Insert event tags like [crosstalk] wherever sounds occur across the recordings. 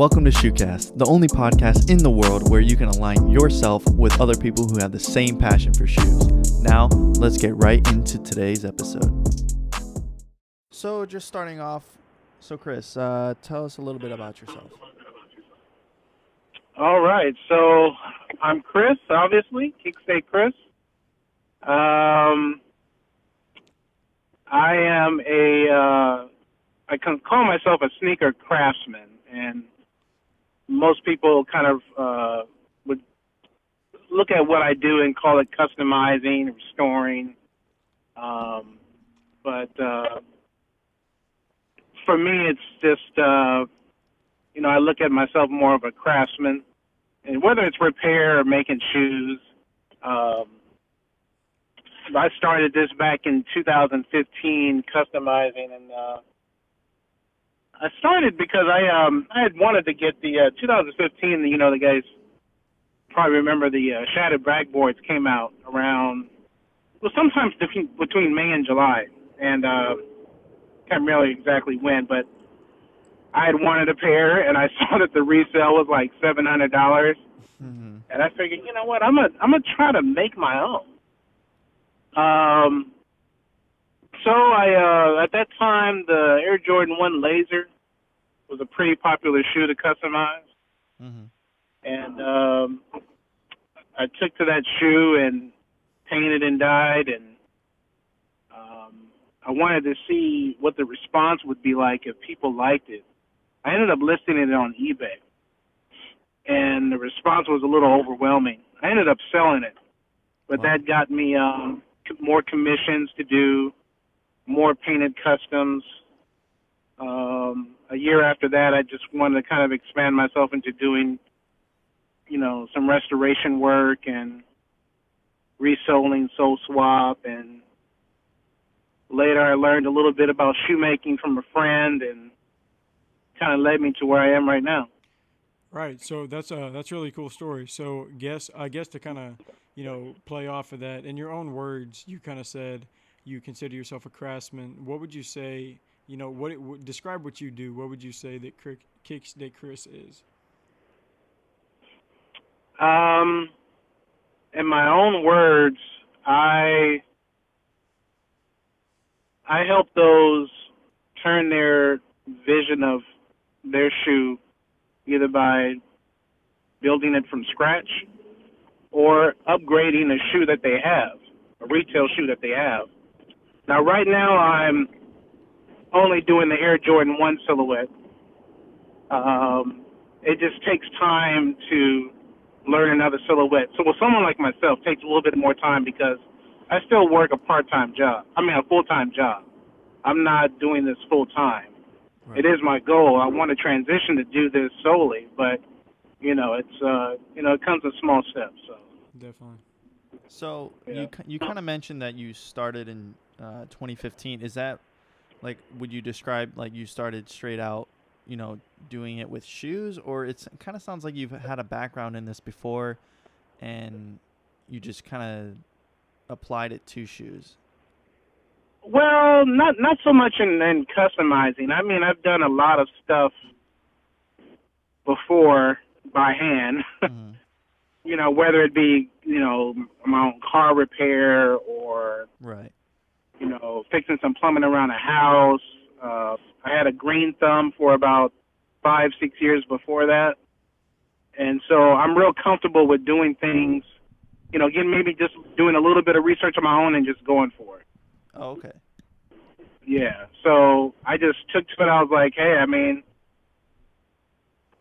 Welcome to Shoecast, the only podcast in the world where you can align yourself with other people who have the same passion for shoes. Now, let's get right into today's episode. So, just starting off, so Chris, uh, tell us a little bit about yourself. All right, so I'm Chris, obviously, Kickstay Chris. Um, I am a, uh, I can call myself a sneaker craftsman, and most people kind of uh, would look at what I do and call it customizing, restoring. Um, but uh, for me, it's just, uh, you know, I look at myself more of a craftsman and whether it's repair or making shoes, um, I started this back in 2015, customizing, and uh, I started because I um I had wanted to get the uh, 2015. You know, the guys probably remember the uh, shattered backboards came out around well sometimes between, between May and July, and uh, can't really exactly when, but I had wanted a pair, and I [laughs] saw that the resale was like seven hundred dollars, mm-hmm. and I figured, you know what, I'm gonna I'm gonna try to make my own. Um, so I uh, at that time the Air Jordan One Laser was a pretty popular shoe to customize, mm-hmm. and um, I took to that shoe and painted and dyed and um, I wanted to see what the response would be like if people liked it. I ended up listing it on eBay, and the response was a little overwhelming. I ended up selling it, but that got me um, more commissions to do, more painted customs. Um, a year after that, I just wanted to kind of expand myself into doing, you know, some restoration work and resoling, sole swap, and later I learned a little bit about shoemaking from a friend and kind of led me to where I am right now. Right. So that's a that's a really cool story. So guess I guess to kind of you know play off of that in your own words, you kind of said you consider yourself a craftsman. What would you say? You know, what it, describe what you do. What would you say that Kicks that Chris is? Um, in my own words, I I help those turn their vision of their shoe either by building it from scratch or upgrading a shoe that they have, a retail shoe that they have. Now, right now, I'm only doing the Air Jordan 1 silhouette. Um, it just takes time to learn another silhouette. So, with someone like myself, it takes a little bit more time because I still work a part time job. I mean, a full time job. I'm not doing this full time. Right. It is my goal. I want to transition to do this solely, but you know, it's uh, you know, it comes in small steps. So definitely. So yeah. you you kind of mentioned that you started in uh, 2015. Is that like would you describe like you started straight out, you know, doing it with shoes, or it's it kind of sounds like you've had a background in this before, and you just kind of applied it to shoes? Well, not not so much in, in customizing. I mean, I've done a lot of stuff before by hand. [laughs] Mm-hmm. you know, whether it be you know my own car repair or right, know, fixing some plumbing around a house. Uh, I had a green thumb for about five six years before that, and so I'm real comfortable with doing things. You know, again, maybe just doing a little bit of research on my own and just going for it. Oh, okay. Yeah. So I just took to it. I was like, hey, I mean,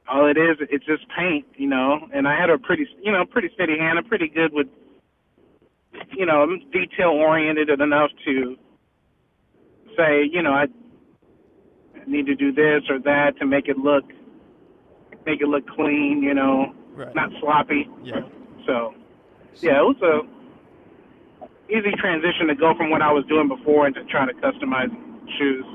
all it is, it's just paint, you know. And I had a pretty, you know, pretty steady hand. I'm pretty good with, you know, I'm detail oriented enough to say, you know, I need to do this or that to make it look, make it look clean, you know, right. not sloppy. Yeah. So, yeah, it was a easy transition to go from what I was doing before into trying to customize shoes.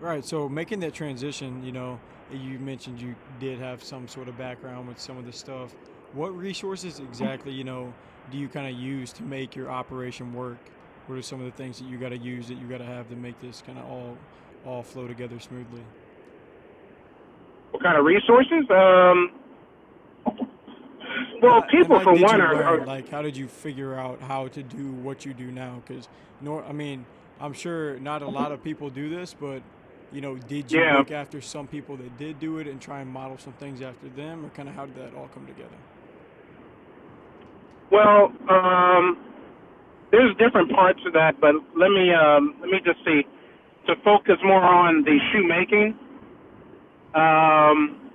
Right. So making that transition, you know, you mentioned you did have some sort of background with some of the stuff. What resources exactly, you know, do you kind of use to make your operation work? What are some of the things that you got to use that you got to have to make this kind of all all flow together smoothly? what kind of resources? Um, well, And, people for one you are, learn, are like how did you figure out how to do what you do now? Because nor I mean, I'm sure not a lot of people do this, but you know, did you Yeah. look after some people that did do it and try and model some things after them, or kind of how did that all come together? well. Um, there's different parts of that, but let me um, let me just see to focus more on the shoemaking. Um,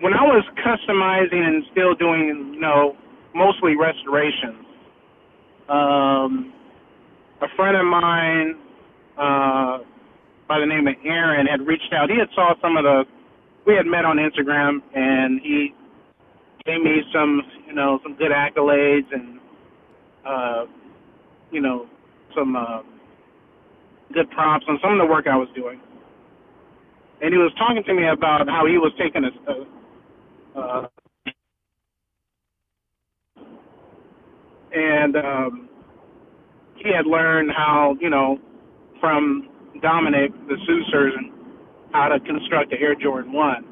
when I was customizing and still doing, you know, mostly restorations, um, a friend of mine uh, by the name of Aaron had reached out. He had saw some of the. We had met on Instagram, and he gave me some, you know, some good accolades and, uh, you know, some uh, good props on some of the work I was doing. And he was talking to me about how he was taking a, uh, and um, he had learned how, you know, from Dominic, the Shoe Surgeon, and how to construct the Air Jordan 1.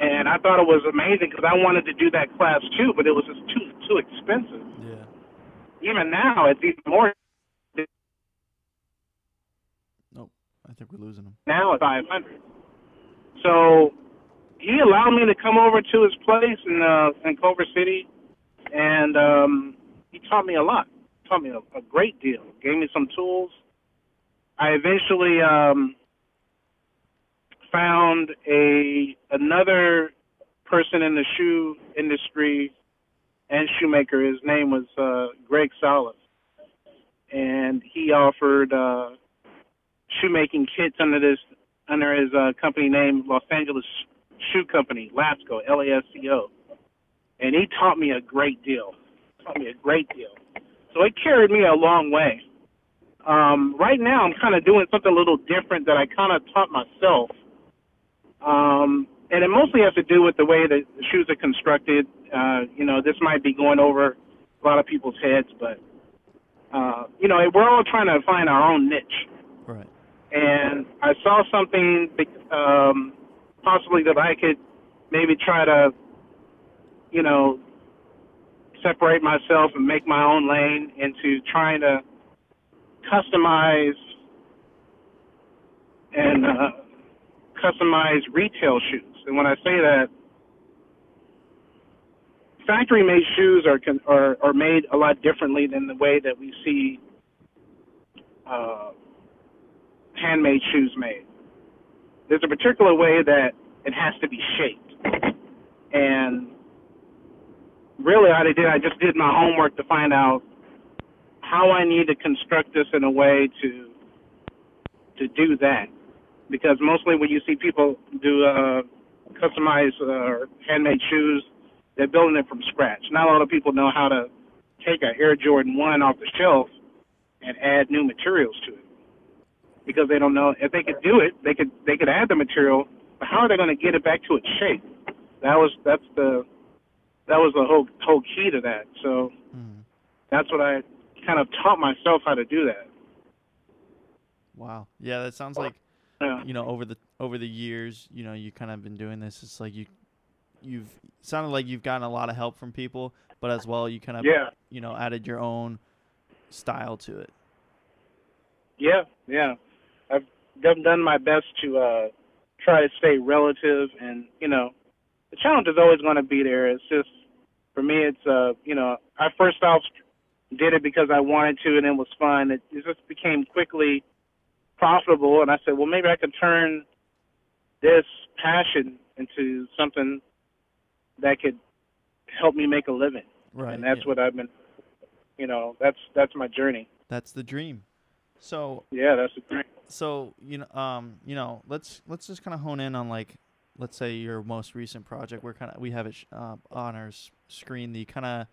And I thought it was amazing because I wanted to do that class too, but it was just too too expensive. Even now, it's even more. I think we're losing him. Now it's 500. So he allowed me to come over to his place in uh, in Culver City, and um, he taught me a lot. Taught me a, a great deal. Gave me some tools. I eventually um, found a another person in the shoe industry and shoemaker. His name was uh, Greg Salas, and he offered uh, shoemaking kits under this under his uh, company name, Los Angeles Shoe Company, LASCO, L-A-S-C-O, and he taught me a great deal. Taught me a great deal. So it carried me a long way. Um, right now, I'm kind of doing something a little different that I kind of taught myself, um, and it mostly has to do with the way that the shoes are constructed. Uh, you know, this might be going over a lot of people's heads, but uh, you know, we're all trying to find our own niche Right. and I saw something um, possibly that I could maybe try to, you know, separate myself and make my own lane into trying to customize and uh, customize retail shoes. And when I say that, factory made shoes are, are are made a lot differently than the way that we see. Uh, handmade shoes made. There's a particular way that it has to be shaped. And really, I did, I just did my homework to find out how I need to construct this in a way to to do that. Because mostly when you see people do uh, customized uh, handmade shoes, they're building it from scratch. Not a lot of people know how to take a Air Jordan 1 off the shelf and add new materials to it because they don't know if they could do it. They could they could add the material, but how are they going to get it back to its shape? That was that's the that was the whole whole key to that. So Mhm. that's what I kind of taught myself how to do that. Wow. Yeah, that sounds like Yeah. you know over the over the years, you know, you kind of been doing this. It's like you you've sounded like you've gotten a lot of help from people, but as well you kind of Yeah. you know added your own style to it. Yeah, yeah. I've done done my best to uh try to stay relative and, you know, the challenge is always going to be there. It's just for me it's uh, you know, I first off did it because I wanted to and it was fun. It, it just became quickly profitable and I said, well, maybe I could turn this passion into something that could help me make a living. Right. and that's yeah. what I've been you know, that's that's my journey. That's the dream. So Yeah, that's the dream. so you know um you know let's let's just kind of hone in on like let's say your most recent project we're kind of we have it sh- uh, on our s- screen the kind of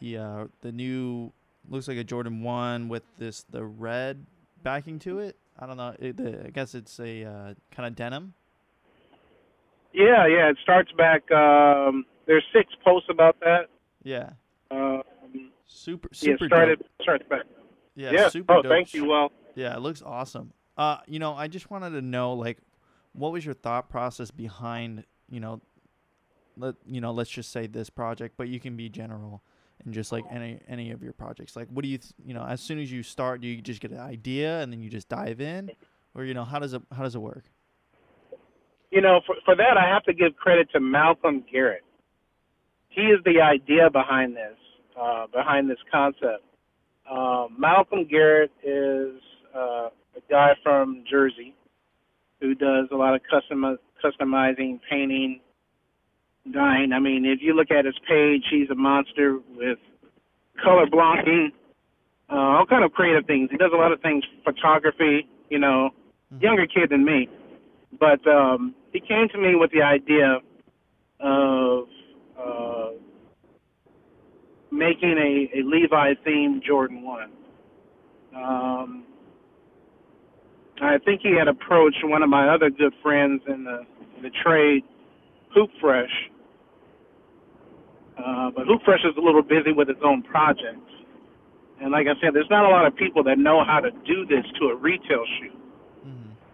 the uh the new looks like a jordan 1 with this the red backing to it i don't know it, the, i guess it's a uh, kind of denim Yeah, yeah. It starts back. Um, there's six posts about that. yeah Um, super super it started dope. starts back. yeah, Yeah. super oh, dope thank you. Well, yeah it looks awesome uh you know i just wanted to know like what was your thought process behind you know, let you know, let's just say this project, but you can be general and just like any any of your projects. Like, what do you th- you know? As soon as you start, do you just get an idea and then you just dive in, or you know, how does it how does it work? You know, for for that, I have to give credit to Malcolm Garrett. He is the idea behind this, uh, behind this concept. Uh, Malcolm Garrett is uh, a guy from Jersey who does a lot of custom customizing, painting, dyeing. I mean, if you look at his page, he's a monster with color blocking, uh, all kind of creative things. He does a lot of things, photography. You know, mm-hmm. younger kid than me, but um, he came to me with the idea of uh, making a, a Levi themed Jordan One. Um, I think he had approached one of my other good friends in the in the trade, Hoop Fresh. Uh, but Hoop Fresh is a little busy with its own projects. And like I said, there's not a lot of people that know how to do this to a retail shoe.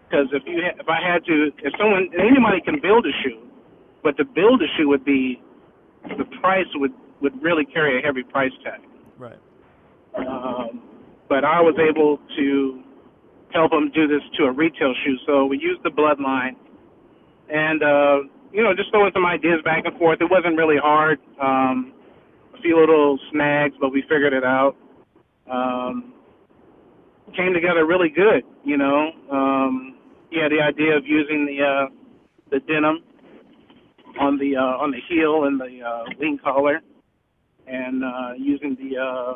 Because mm-hmm. if you ha- if I had to, if someone anybody can build a shoe, but to build a shoe would be the price would would really carry a heavy price tag. Right. Um, but I was able to help them do this to a retail shoe. So we used the bloodline, and uh, you know, just throwing some ideas back and forth. It wasn't really hard. Um, a few little snags, but we figured it out. Um, came together really good. You know, um, had the idea of using the uh, the denim on the uh, on the heel and the uh, wing collar, and uh, using the uh,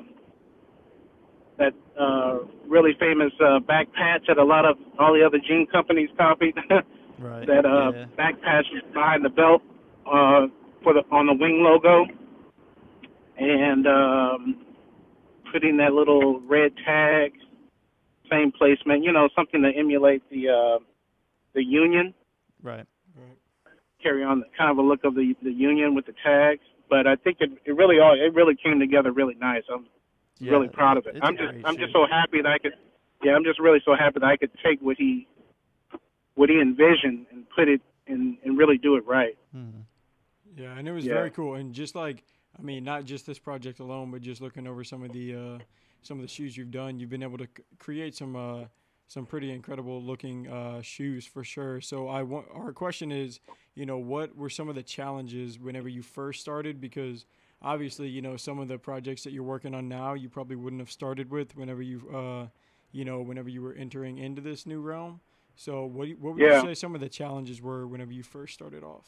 that uh, really famous uh, back patch that a lot of all the other jean companies copied. [laughs] right. That uh, yeah. back patch behind the belt uh, for the on the wing logo, and um, putting that little red tag, same placement. You know, something to emulate the uh, the Union. Right. Right. Carry on the, kind of a look of the the Union with the tags, but I think it, it really all it really came together really nice. I'm yeah, really proud of it. I'm just I'm just so happy that I could yeah, I'm just really so happy that I could take what he what he envisioned and put it and and really do it right. Mm-hmm. Yeah, and it was yeah. very cool. And just like I mean, not just this project alone, but just looking over some of the uh, some of the shoes you've done, you've been able to c- create some uh, some pretty incredible looking uh, shoes for sure. So I want our question is, you know, what were some of the challenges whenever you first started? Because obviously, you know, some of the projects that you're working on now, you probably wouldn't have started with whenever you, uh, you know, whenever you were entering into this new realm. So, what what would yeah. you say some of the challenges were whenever you first started off?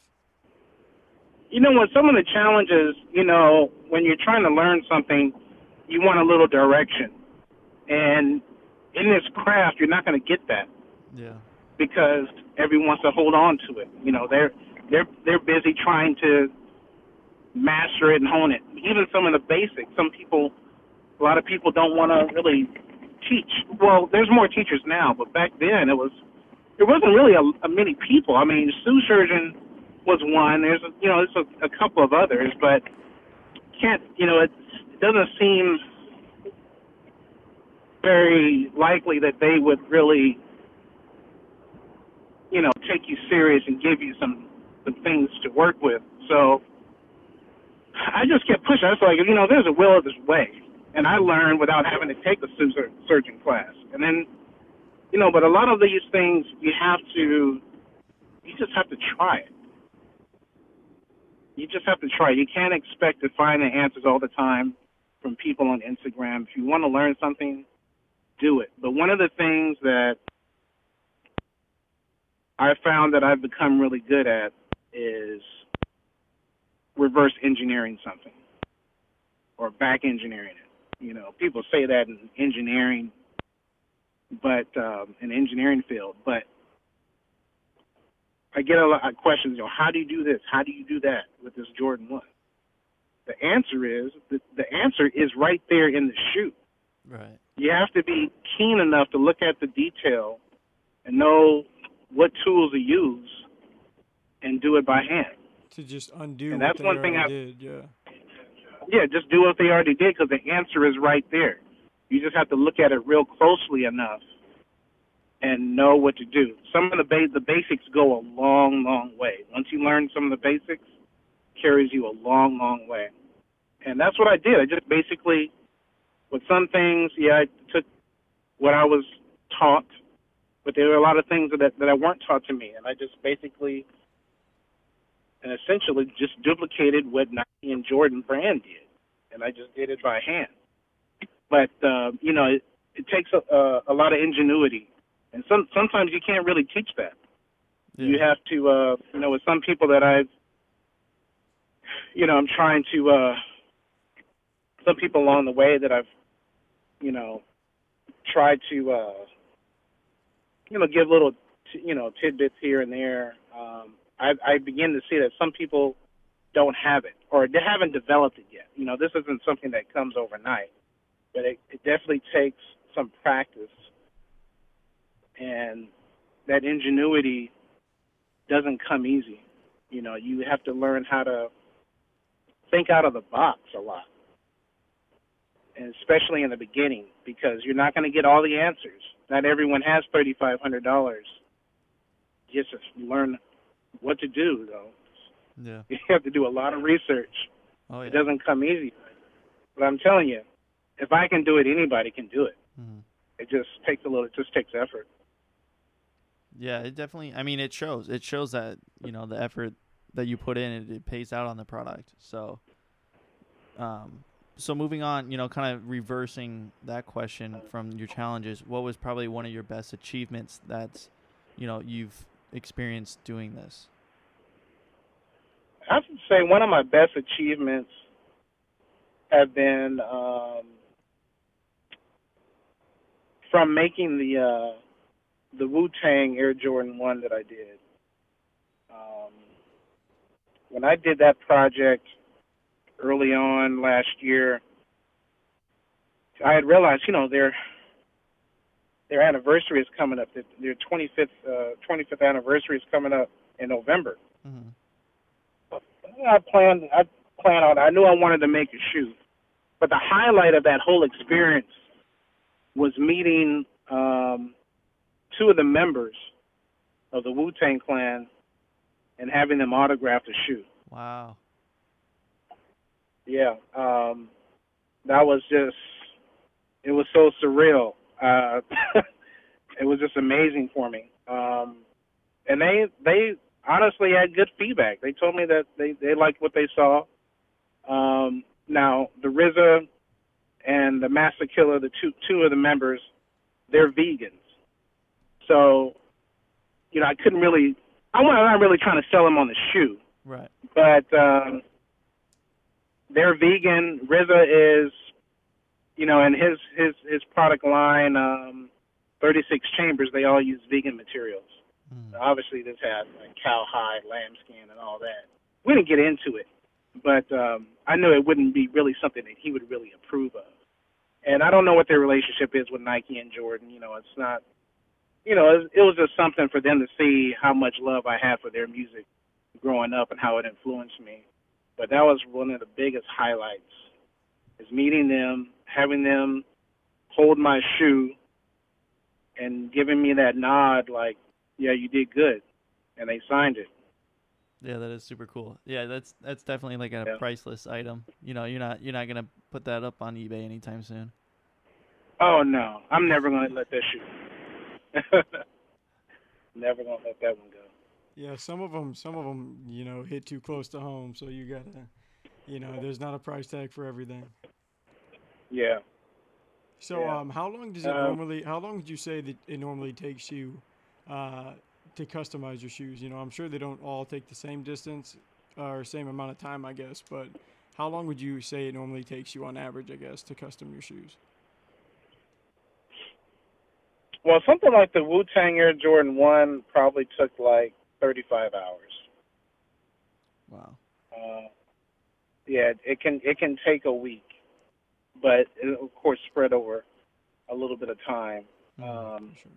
You know what? Some of the challenges, you know, when you're trying to learn something, you want a little direction, and in this craft, you're not going to get that. Yeah. Because everyone wants to hold on to it. You know, they're they're they're busy trying to master it and hone it. Even some of the basics. Some people, a lot of people don't want to really teach. Well, there's more teachers now, but back then it was, there wasn't really a, a many people. I mean, Shoe Surgeon was one. There's, a, you know, there's a, a couple of others, but can't, you know, it, doesn't seem very likely that they would really, you know, take you serious and give you some some things to work with. So I just kept pushing. I was like, you know, there's a will of this way, and I learned without having to take a surgeon class. And then, you know, but a lot of these things you have to, you just have to try it. You just have to try. You can't expect to find the answers all the time from people on Instagram. If you want to learn something, do it. But one of the things that I found that I've become really good at is reverse engineering something or back engineering it. You know, people say that in engineering, but um, in engineering field, but I get a lot of questions. You know, how do you do this? How do you do that with this Jordan One? The answer is the, the answer is right there in the shoe. Right. You have to be keen enough to look at the detail and know what tools to use and do it by hand to just undo. And that's one thing I did. Yeah. Yeah, just do what they already did because the answer is right there. You just have to look at it real closely enough, and know what to do. Some of the ba- the basics go a long, long way. Once you learn some of the basics, carries you a long, long way. And that's what I did. I just basically, with some things, yeah, I took what I was taught, but there were a lot of things that that I weren't taught to me, and I just basically and essentially just duplicated what Nike and Jordan brand did, and I just did it by hand. But uh, you know, it, it takes a, a, a lot of ingenuity, and some sometimes you can't really teach that. Yeah. You have to, uh, you know, with some people that I've, you know, I'm trying to, uh, some people along the way that I've, you know, tried to, uh, you know, give little, t- you know, tidbits here and there. Um, I, I begin to see that some people don't have it or they haven't developed it yet. You know, this isn't something that comes overnight, but it, it definitely takes some practice and that ingenuity doesn't come easy. You know, you have to learn how to think out of the box a lot. And especially in the beginning, because you're not going to get all the answers. Not everyone has $3,500 just to learn what to do though. Yeah. [laughs] You have to do a lot of research. Oh yeah. It doesn't come easy. But I'm telling you, if I can do it, anybody can do it. Mm-hmm. It just takes a little. It just takes effort. Yeah, it definitely. I mean, it shows. It shows that you know the effort that you put in, it, it pays out on the product. So, um, so moving on, you know, kind of reversing that question from your challenges. What was probably one of your best achievements that's, you know, you've experienced doing this? I would say one of my best achievements have been um, from making the uh, the Wu Tang Air Jordan One that I did. Um, when I did that project early on last year, I had realized, you know, they're their anniversary is coming up. Their 25th uh, 25th anniversary is coming up in November. Mm-hmm. I planned. I planned on. I knew I wanted to make a shoe, but the highlight of that whole experience was meeting um, two of the members of the Wu Tang Clan and having them autograph the shoe. Wow. Yeah, um, that was just. It was so surreal uh, [laughs] it was just amazing for me. Um, and they they honestly had good feedback. They told me that they they liked what they saw. Um, now the RZA and the Masta Killa, the two two of the members, they're vegans. So, you know, I couldn't really. I'm not really trying to sell them on the shoe. Right. But um, they're vegan. RZA is you know, and his his his product line, um, 36 chambers, they all use vegan materials. Mm. Obviously, this has like cowhide, lambskin, and all that. We didn't get into it, but um, I knew it wouldn't be really something that he would really approve of. And I don't know what their relationship is with Nike and Jordan. You know, it's not. You know, it, it was just something for them to see how much love I had for their music growing up and how it influenced me. But that was one of the biggest highlights is meeting them, having them hold my shoe, and giving me that nod, like, "Yeah, you did good," and they signed it. Yeah, that is super cool. Yeah, that's that's definitely like a yeah. priceless item. You know, you're not you're not gonna put that up on eBay anytime soon. Oh no, I'm never gonna let that shoot. [laughs] never gonna let that one go. Yeah, some of them, some of them, you know, hit too close to home, so you gotta you know, there's not a price tag for everything. Yeah. So, yeah. um, how long does it um, normally? How long would you say that it normally takes you uh, to customize your shoes? You know, I'm sure they don't all take the same distance or same amount of time, I guess. But how long would you say it normally takes you on average, I guess, to custom your shoes? Well, something like the Wu Tang Air Jordan One probably took like 35 hours. Wow. Uh, yeah, it can it can take a week, but it, of course spread over a little bit of time. Mm, um, sure.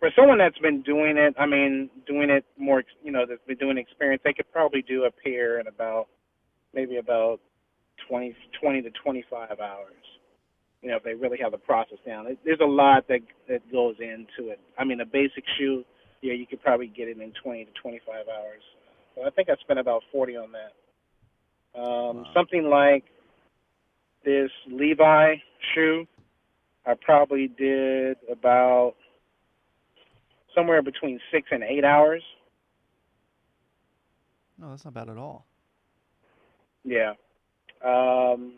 For someone that's been doing it, I mean, doing it more, you know, that's been doing experience, they could probably do a pair in about maybe about 20, 20 to 25 hours. you know, if they really have the process down. It, there's a lot that that goes into it. I mean, a basic shoe, yeah, you could probably get it in 20 to 25 hours. So I think I spent about 40 on that. Um, wow. Something like this Levi shoe, I probably did about somewhere between six and eight hours. No, that's not bad at all. Yeah. Um,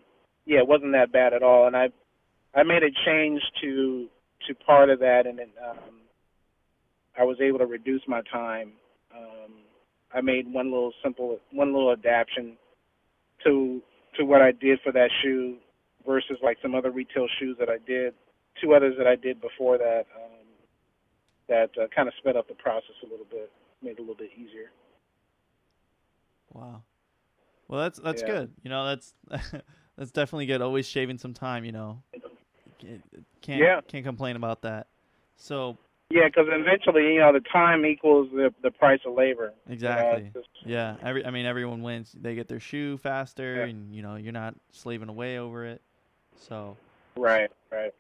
yeah, it wasn't that bad at all. And I I made a change to to part of that, and then um, I was able to reduce my time. Um, I made one little simple one little adaptation to to what I did for that shoe versus like some other retail shoes that I did, two others that I did before that. Um, that uh, kind of sped up the process a little bit, made it a little bit easier. Wow. Well, that's that's yeah. good. You know, that's [laughs] that's definitely good. Always shaving some time. You know, can't yeah. can't complain about that. So. Yeah, because eventually, you know, the time equals the the price of labor. Exactly. just, yeah. Every I mean, everyone wins. They get their shoe faster, yeah. and you know, you're not slaving away over it. So. Right. Right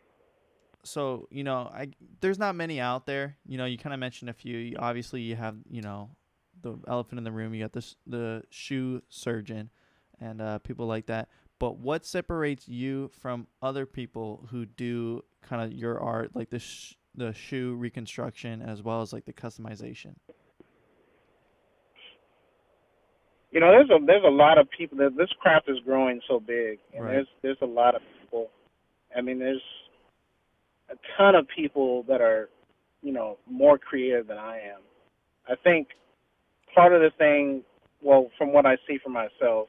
so you know, I there's not many out there. You know, you kind of mentioned a few. You, obviously, you have you know the elephant in the room. You got this the shoe surgeon, and uh, people like that. But what separates you from other people who do kind of your art, like the sh- the shoe reconstruction as well as like the customization? You know, there's a there's a lot of people. That this craft is growing so big, and right. there's there's a lot of people. I mean, there's a ton of people that are, you know, more creative than I am. I think part of the thing, well, from what I see for myself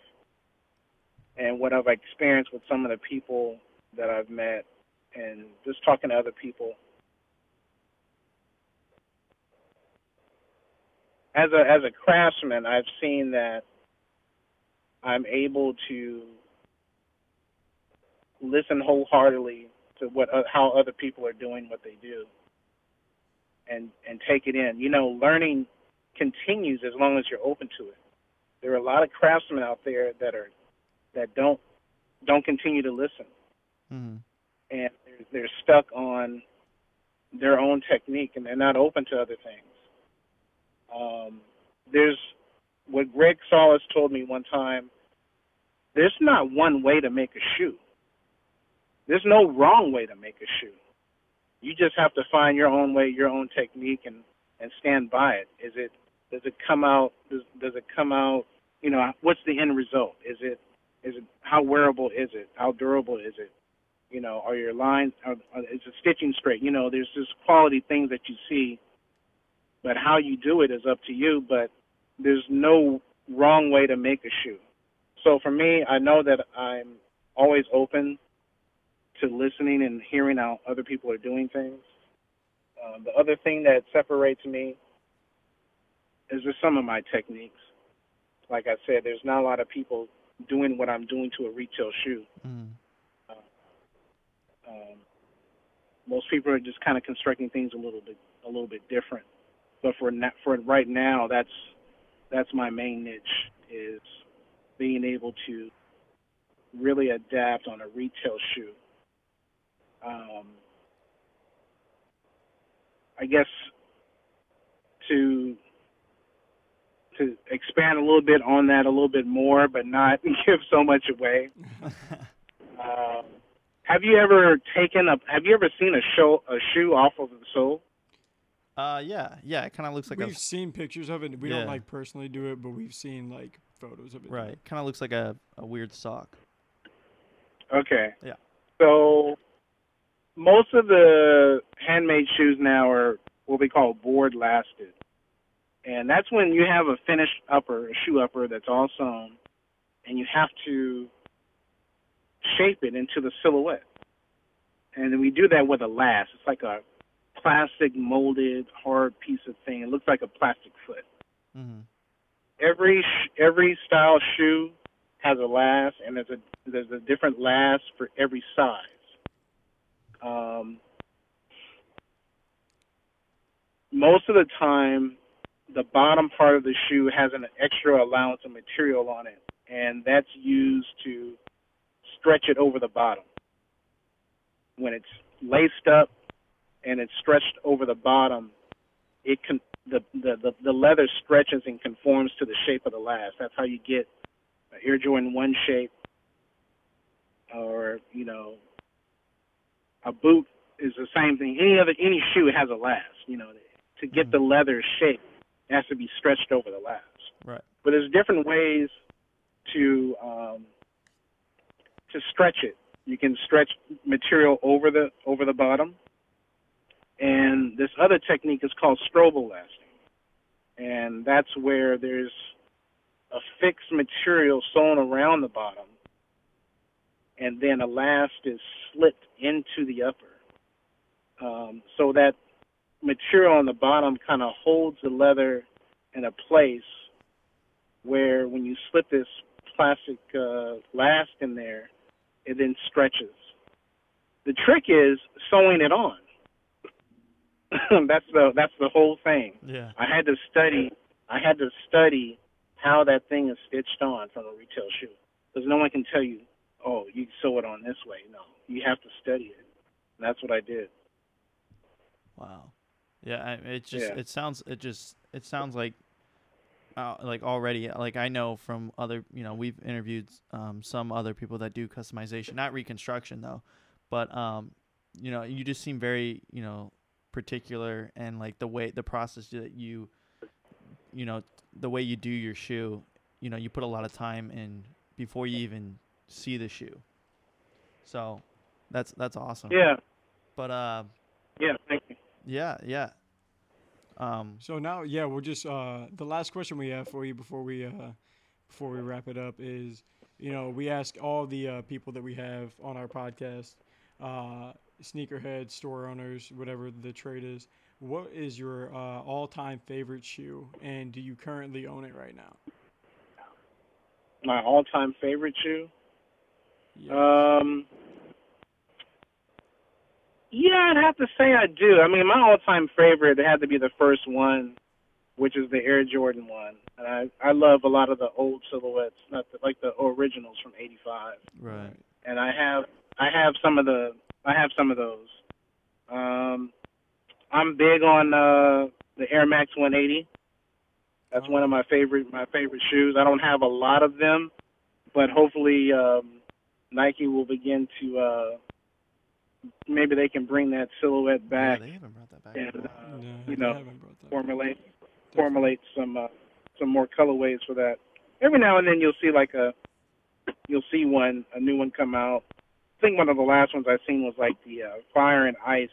and what I've experienced with some of the people that I've met and just talking to other people, as a as a craftsman, I've seen that I'm able to listen wholeheartedly to what uh, how other people are doing what they do. And and take it in. You know learning continues as long as you're open to it. There are a lot of craftsmen out there that are that don't don't continue to listen. Mm-hmm. and they're, they're stuck on their own technique and they're not open to other things. Um, there's what greg solis told me one time there's not one way to make a shoe there's no wrong way to make a shoe. You just have to find your own way, your own technique, and and stand by it. Is it does it come out? Does does it come out? You know, what's the end result? Is it is it how wearable is it? How durable is it? You know, are your lines? Are, are, is the stitching straight? You know, there's just quality things that you see, but how you do it is up to you. But there's no wrong way to make a shoe. So for me, I know that I'm always open to listening and hearing how other people are doing things. Um, the other thing that separates me is just some of my techniques. Like I said, there's not a lot of people doing what I'm doing to a retail shoe. Mm. Uh, um, most people are just kind of constructing things a little bit a little bit different. But for na- for right now, that's that's my main niche is being able to really adapt on a retail shoe um, I guess to to expand a little bit on that a little bit more, but not [laughs] give so much away. [laughs] um, have you ever taken a? Have you ever seen a show a shoe off of the sole? Uh, yeah, yeah. It kind of looks like we've a, seen pictures of it. We yeah. don't like personally do it, but we've seen like photos of it. Right. Kind of looks like a a weird sock. Okay. Yeah. So most of the handmade shoes now are what we call board lasted. And that's when you have a finished upper, a shoe upper that's all sewn, and you have to shape it into the silhouette. And then we do that with a last. It's like a plastic molded hard piece of thing. It looks like a plastic foot. Mm-hmm. Every every style shoe has a last, and there's a there's a different last for every size. Um, most of the time, the bottom part of the shoe has an extra allowance of material on it, and that's used to stretch it over the bottom. when it's laced up and it's stretched over the bottom, it can the, the the the leather stretches and conforms to the shape of the last. That's how you get Air Jordan one shape, or you know, a boot is the same thing. Any other any shoe has a last. You know, to get mm-hmm. the leather shape, it has to be stretched over the last. Right. But there's different ways to um, to stretch it. You can stretch material over the over the bottom, and this other technique is called Strobel lasting, and that's where there's a fixed material sewn around the bottom, and then a last is slipped into the upper. Um, so that material on the bottom kind of holds the leather in a place where when you slip this plastic uh, last in there, it then stretches. The trick is sewing it on. [laughs] that's the that's the whole thing. Yeah. I had to study. I had to study how that thing is stitched on from a retail shoe because no one can tell you, oh, you sew it on this way. No, you have to study it. And that's what I did. Wow. Yeah, it just yeah. it sounds it just it sounds like uh, like already like I know from other you know we've interviewed um, some other people that do customization not reconstruction though but um you know you just seem very you know particular and like the way the process that you you know the way you do your shoe you know you put a lot of time in before you even see the shoe. So that's that's awesome. Yeah. But uh yeah thank you. yeah yeah. Um, so now, yeah, we'll just uh, the last question we have for you before we uh, before we wrap it up is, you know, we ask all the uh, people that we have on our podcast, uh, sneakerheads, store owners, whatever the trade is, what is your uh, all-time favorite shoe, and do you currently own it right now? My all-time favorite shoe. Yes. Um, yeah, I'd have to say I do. I mean, my all-time favorite had to be the first one, which is the Air Jordan one. And I I love a lot of the old silhouettes, not the, like the originals from '85. Right. And I have I have some of the I have some of those. Um, I'm big on uh, the Air Max 180. That's one of my favorite my favorite shoes. I don't have a lot of them, but hopefully um, Nike will begin to uh, maybe they can bring that silhouette back. Yeah, they haven't brought that back. And, uh, you know, formulate formulate some uh, some more colorways for that. Every now and then you'll see like a you'll see one a new one come out. I think one of the last ones I seen was like the uh, Fire and Ice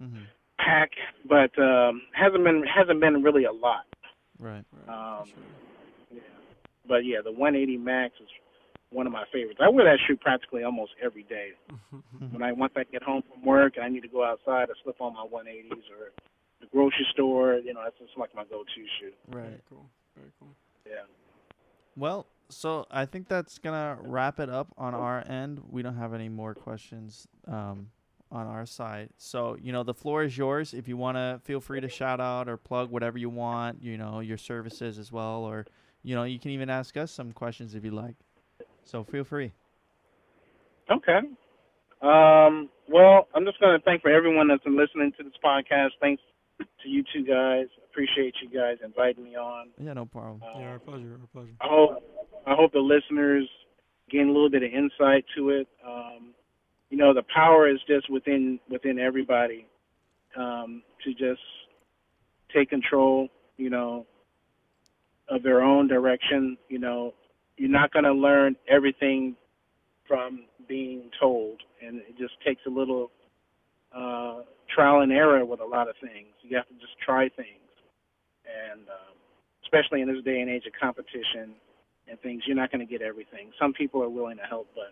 mm-hmm. pack, but um, hasn't been hasn't been really a lot. Right. right. Um, sure. Yeah. But yeah, the 180 Max is one of my favorites. I wear that shoe practically almost every day. when I once I get home from work, and I need to go outside. I slip on my 180s or the grocery store. You know, that's just like my go-to shoe. Right. Very cool. Very cool. Yeah. Well, so I think that's gonna wrap it up on our end. We don't have any more questions um, on our side. So you know, the floor is yours. If you want to, feel free to shout out or plug whatever you want. You know, your services as well, or you know, you can even ask us some questions if you like. So feel free. Okay. Um, well, I'm just going to thank for everyone that's been listening to this podcast. Thanks to you two guys. Appreciate you guys inviting me on. Yeah, no problem. Uh, yeah, our pleasure. Our pleasure. I hope I hope the listeners gain a little bit of insight to it. Um, you know, the power is just within within everybody um, to just take control. You know, of their own direction. You know, you're not going to learn everything from being told, and it just takes a little uh, trial and error with a lot of things. You have to just try things, and um, especially in this day and age of competition and things, you're not going to get everything. Some people are willing to help, but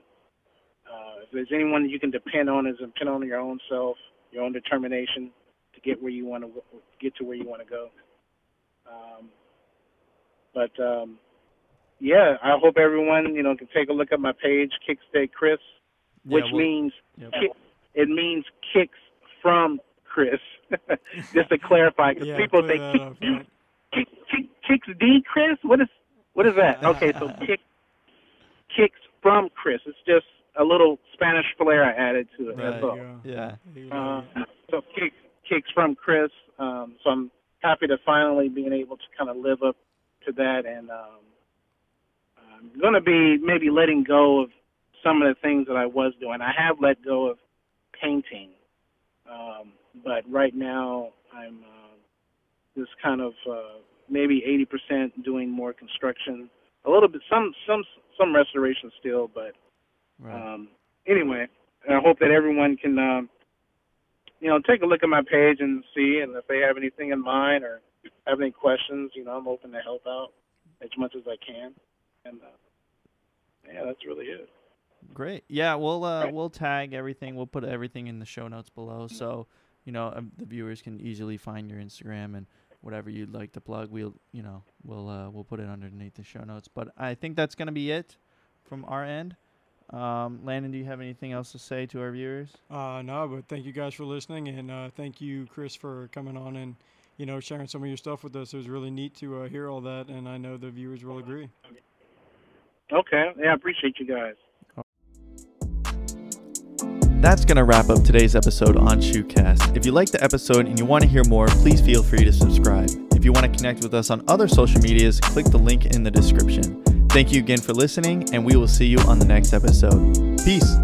uh, if there's anyone you can depend on, is depend on your own self, your own determination to get where you want to get to where you want to go. Um, but um, yeah, I hope everyone you know can take a look at my page, Kickstay Chris, which yeah, well, means kick, it means kicks from Chris. [laughs] Just to clarify, because yeah, people think kick, kick, kick, kicks D Chris. What is what is that? [laughs] Okay, so kick kicks from Chris. It's just a little Spanish flair I added to it. Right. That's all. Yeah. Uh, so kicks, kicks from Chris. Um, so I'm happy to finally being able to kind of live up to that, and um, I'm going to be maybe letting go of some of the things that I was doing. I have let go of painting, um, but right now I'm uh, just kind of uh, maybe 80% doing more construction, a little bit some some some restoration still, but Right. um, anyway, I hope that everyone can, um, you know, take a look at my page and see, and if they have anything in mind or have any questions, you know, I'm open to help out as much as I can. And uh, yeah, that's really it. Great. Yeah, we'll uh, Right. we'll tag everything. We'll put everything in the show notes below, so you know um, the viewers can easily find your Instagram and whatever you'd like to plug. We'll you know we'll uh, we'll put it underneath the show notes. But I think that's gonna be it from our end. Um, Landon, do you have anything else to say to our viewers? Uh, no, but thank you guys for listening, and uh, thank you, Chris, for coming on and you know sharing some of your stuff with us. It was really neat to uh, hear all that, and I know the viewers will agree. Okay, yeah, I appreciate you guys. That's going to wrap up today's episode on ShoeCast. If you liked the episode and you want to hear more, please feel free to subscribe. If you want to connect with us on other social medias, click the link in the description. Thank you again for listening, and we will see you on the next episode. Peace.